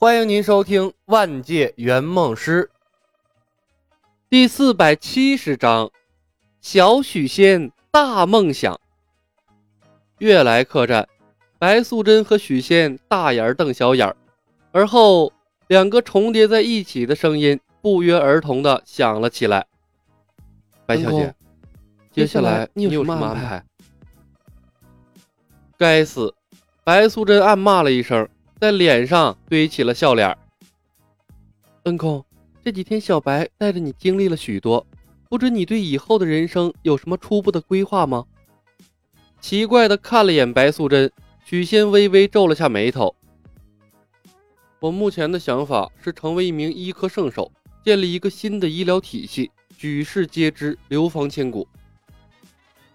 欢迎您收听《万界圆梦师》第四百七十章：小许仙大梦想。悦来客栈，白素贞和许仙大眼瞪小眼儿，而后两个重叠在一起的声音不约而同的响了起来：“白小姐，接下来你有什么安排？”该死！白素贞暗骂了一声。在脸上堆起了笑脸。恩公，这几天小白带着你经历了许多，不知你对以后的人生有什么初步的规划吗？奇怪的看了眼白素贞，许仙微微皱了下眉头。我目前的想法是成为一名医科圣手，建立一个新的医疗体系，举世皆知，流芳千古。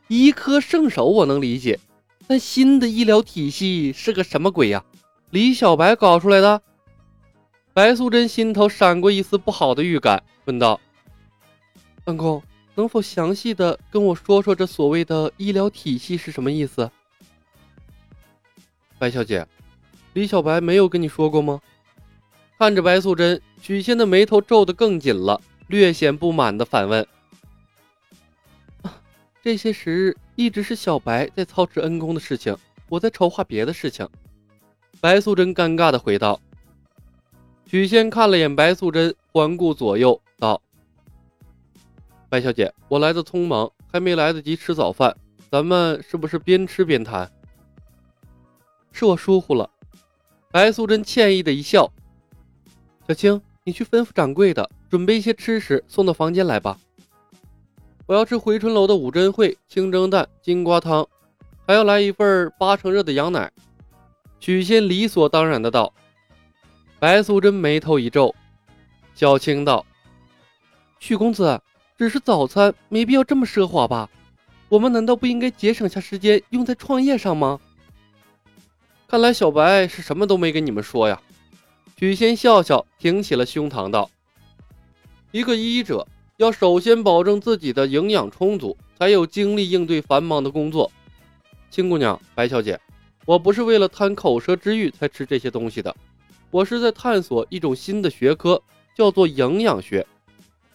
医科圣手我能理解，但新的医疗体系是个什么鬼呀？李小白搞出来的，白素贞心头闪过一丝不好的预感，问道：“恩公，能否详细的跟我说说这所谓的医疗体系是什么意思？”白小姐，李小白没有跟你说过吗？看着白素贞，许仙的眉头皱得更紧了，略显不满的反问：“这些时日一直是小白在操持恩公的事情，我在筹划别的事情。”白素贞尴尬的回道：“许仙看了眼白素贞，环顾左右，道：‘白小姐，我来的匆忙，还没来得及吃早饭，咱们是不是边吃边谈？’是我疏忽了。”白素贞歉意的一笑：“小青，你去吩咐掌柜的准备一些吃食，送到房间来吧。我要吃回春楼的五珍烩、清蒸蛋、金瓜汤，还要来一份八成热的羊奶。”许仙理所当然的道：“白素贞眉头一皱，小青道：‘许公子，只是早餐，没必要这么奢华吧？我们难道不应该节省下时间用在创业上吗？’看来小白是什么都没跟你们说呀。”许仙笑笑，挺起了胸膛道：“一个医者要首先保证自己的营养充足，才有精力应对繁忙的工作。青姑娘，白小姐。”我不是为了贪口舌之欲才吃这些东西的，我是在探索一种新的学科，叫做营养学。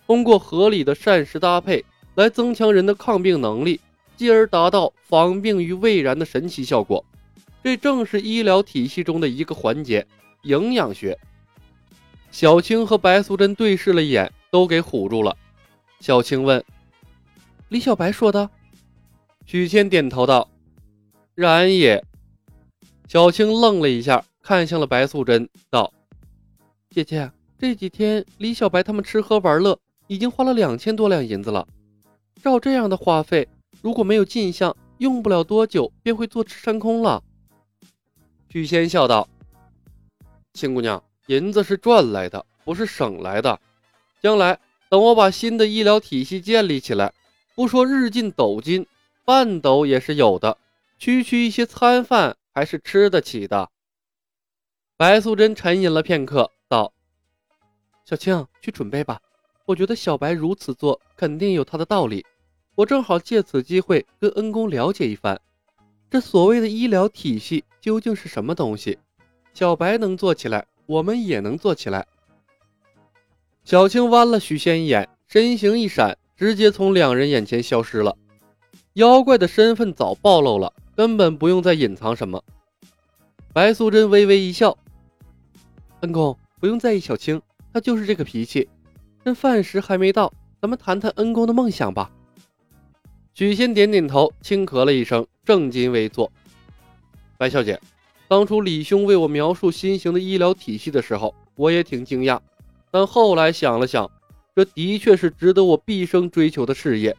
通过合理的膳食搭配来增强人的抗病能力，继而达到防病于未然的神奇效果。这正是医疗体系中的一个环节——营养学。小青和白素贞对视了一眼，都给唬住了。小青问：“李小白说的？”许仙点头道：“然也。”小青愣了一下，看向了白素贞，道：“姐姐，这几天李小白他们吃喝玩乐，已经花了两千多两银子了。照这样的花费，如果没有进项，用不了多久便会坐吃山空了。”许仙笑道：“青姑娘，银子是赚来的，不是省来的。将来等我把新的医疗体系建立起来，不说日进斗金，半斗也是有的。区区一些餐饭。”还是吃得起的。白素贞沉吟了片刻，道：“小青，去准备吧。我觉得小白如此做，肯定有他的道理。我正好借此机会跟恩公了解一番，这所谓的医疗体系究竟是什么东西。小白能做起来，我们也能做起来。”小青剜了许仙一眼，身形一闪，直接从两人眼前消失了。妖怪的身份早暴露了。根本不用再隐藏什么。白素贞微微一笑：“恩公不用在意小青，她就是这个脾气。趁饭时还没到，咱们谈谈恩公的梦想吧。”许仙点点头，轻咳了一声，正襟危坐。白小姐，当初李兄为我描述新型的医疗体系的时候，我也挺惊讶。但后来想了想，这的确是值得我毕生追求的事业。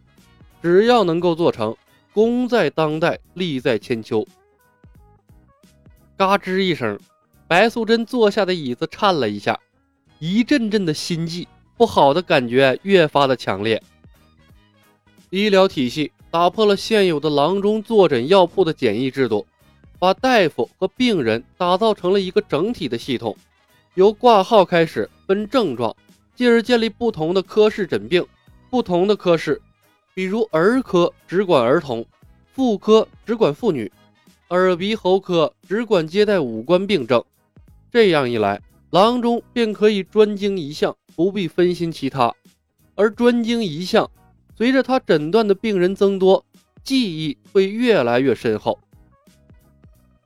只要能够做成。功在当代，利在千秋。嘎吱一声，白素贞坐下的椅子颤了一下，一阵阵的心悸，不好的感觉越发的强烈。医疗体系打破了现有的郎中坐诊药铺的简易制度，把大夫和病人打造成了一个整体的系统，由挂号开始分症状，进而建立不同的科室诊病，不同的科室。比如儿科只管儿童，妇科只管妇女，耳鼻喉科只管接待五官病症。这样一来，郎中便可以专精一项，不必分心其他。而专精一项，随着他诊断的病人增多，记忆会越来越深厚。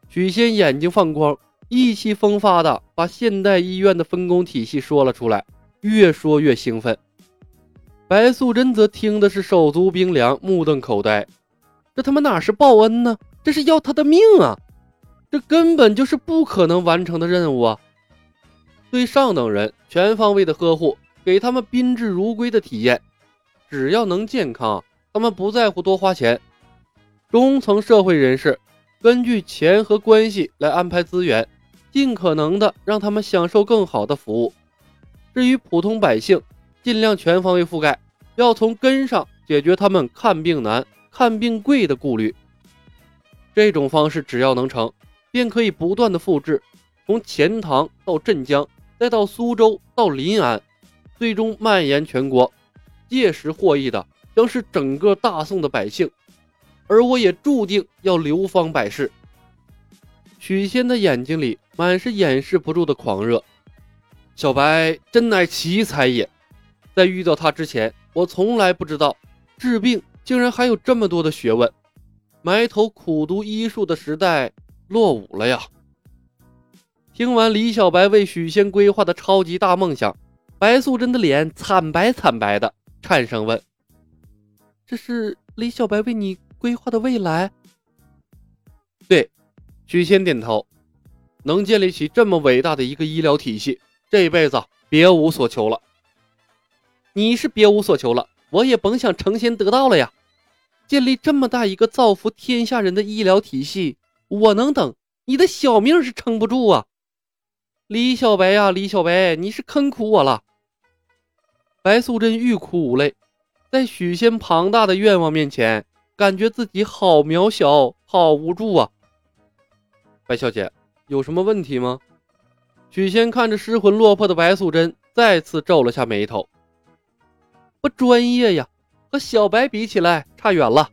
许仙眼睛放光，意气风发的把现代医院的分工体系说了出来，越说越兴奋。白素贞则听的是手足冰凉，目瞪口呆。这他妈哪是报恩呢？这是要他的命啊！这根本就是不可能完成的任务啊！对上等人全方位的呵护，给他们宾至如归的体验。只要能健康，他们不在乎多花钱。中层社会人士。根据钱和关系来安排资源，尽可能的让他们享受更好的服务。至于普通百姓，尽量全方位覆盖，要从根上解决他们看病难、看病贵的顾虑。这种方式只要能成，便可以不断的复制，从钱塘到镇江，再到苏州到临安，最终蔓延全国。届时获益的将是整个大宋的百姓。而我也注定要流芳百世。许仙的眼睛里满是掩饰不住的狂热。小白真乃奇才也，在遇到他之前，我从来不知道治病竟然还有这么多的学问。埋头苦读医术的时代落伍了呀！听完李小白为许仙规划的超级大梦想，白素贞的脸惨白惨白的，颤声问：“这是李小白为你？”规划的未来，对，许仙点头。能建立起这么伟大的一个医疗体系，这辈子别无所求了。你是别无所求了，我也甭想成仙得道了呀。建立这么大一个造福天下人的医疗体系，我能等，你的小命是撑不住啊！李小白呀，李小白，你是坑苦我了。白素贞欲哭无泪，在许仙庞大的愿望面前。感觉自己好渺小，好无助啊！白小姐，有什么问题吗？许仙看着失魂落魄的白素贞，再次皱了下眉头。不专业呀，和小白比起来差远了。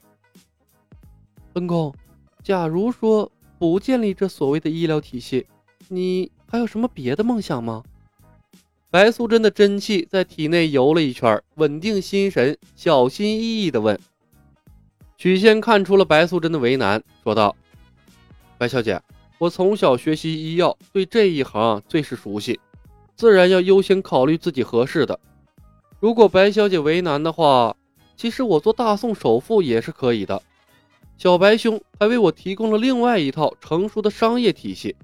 恩公，假如说不建立这所谓的医疗体系，你还有什么别的梦想吗？白素贞的真气在体内游了一圈，稳定心神，小心翼翼地问。许仙看出了白素贞的为难，说道：“白小姐，我从小学习医药，对这一行最是熟悉，自然要优先考虑自己合适的。如果白小姐为难的话，其实我做大宋首富也是可以的。小白兄还为我提供了另外一套成熟的商业体系，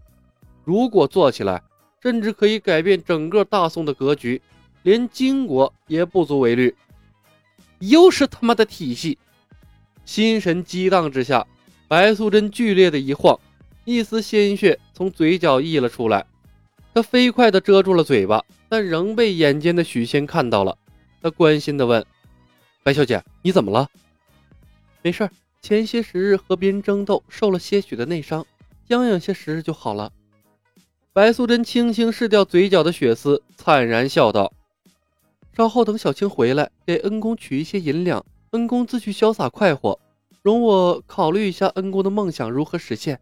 如果做起来，甚至可以改变整个大宋的格局，连金国也不足为虑。又是他妈的体系！”心神激荡之下，白素贞剧烈的一晃，一丝鲜血从嘴角溢了出来。她飞快地遮住了嘴巴，但仍被眼尖的许仙看到了。他关心地问：“白小姐，你怎么了？”“没事，前些时日和别人争斗，受了些许的内伤，养养些时日就好了。”白素贞轻轻拭掉嘴角的血丝，灿然笑道：“稍后等小青回来，给恩公取一些银两。”恩公自去潇洒快活，容我考虑一下恩公的梦想如何实现。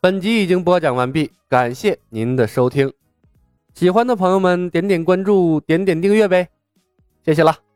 本集已经播讲完毕，感谢您的收听。喜欢的朋友们点点关注，点点订阅呗，谢谢了。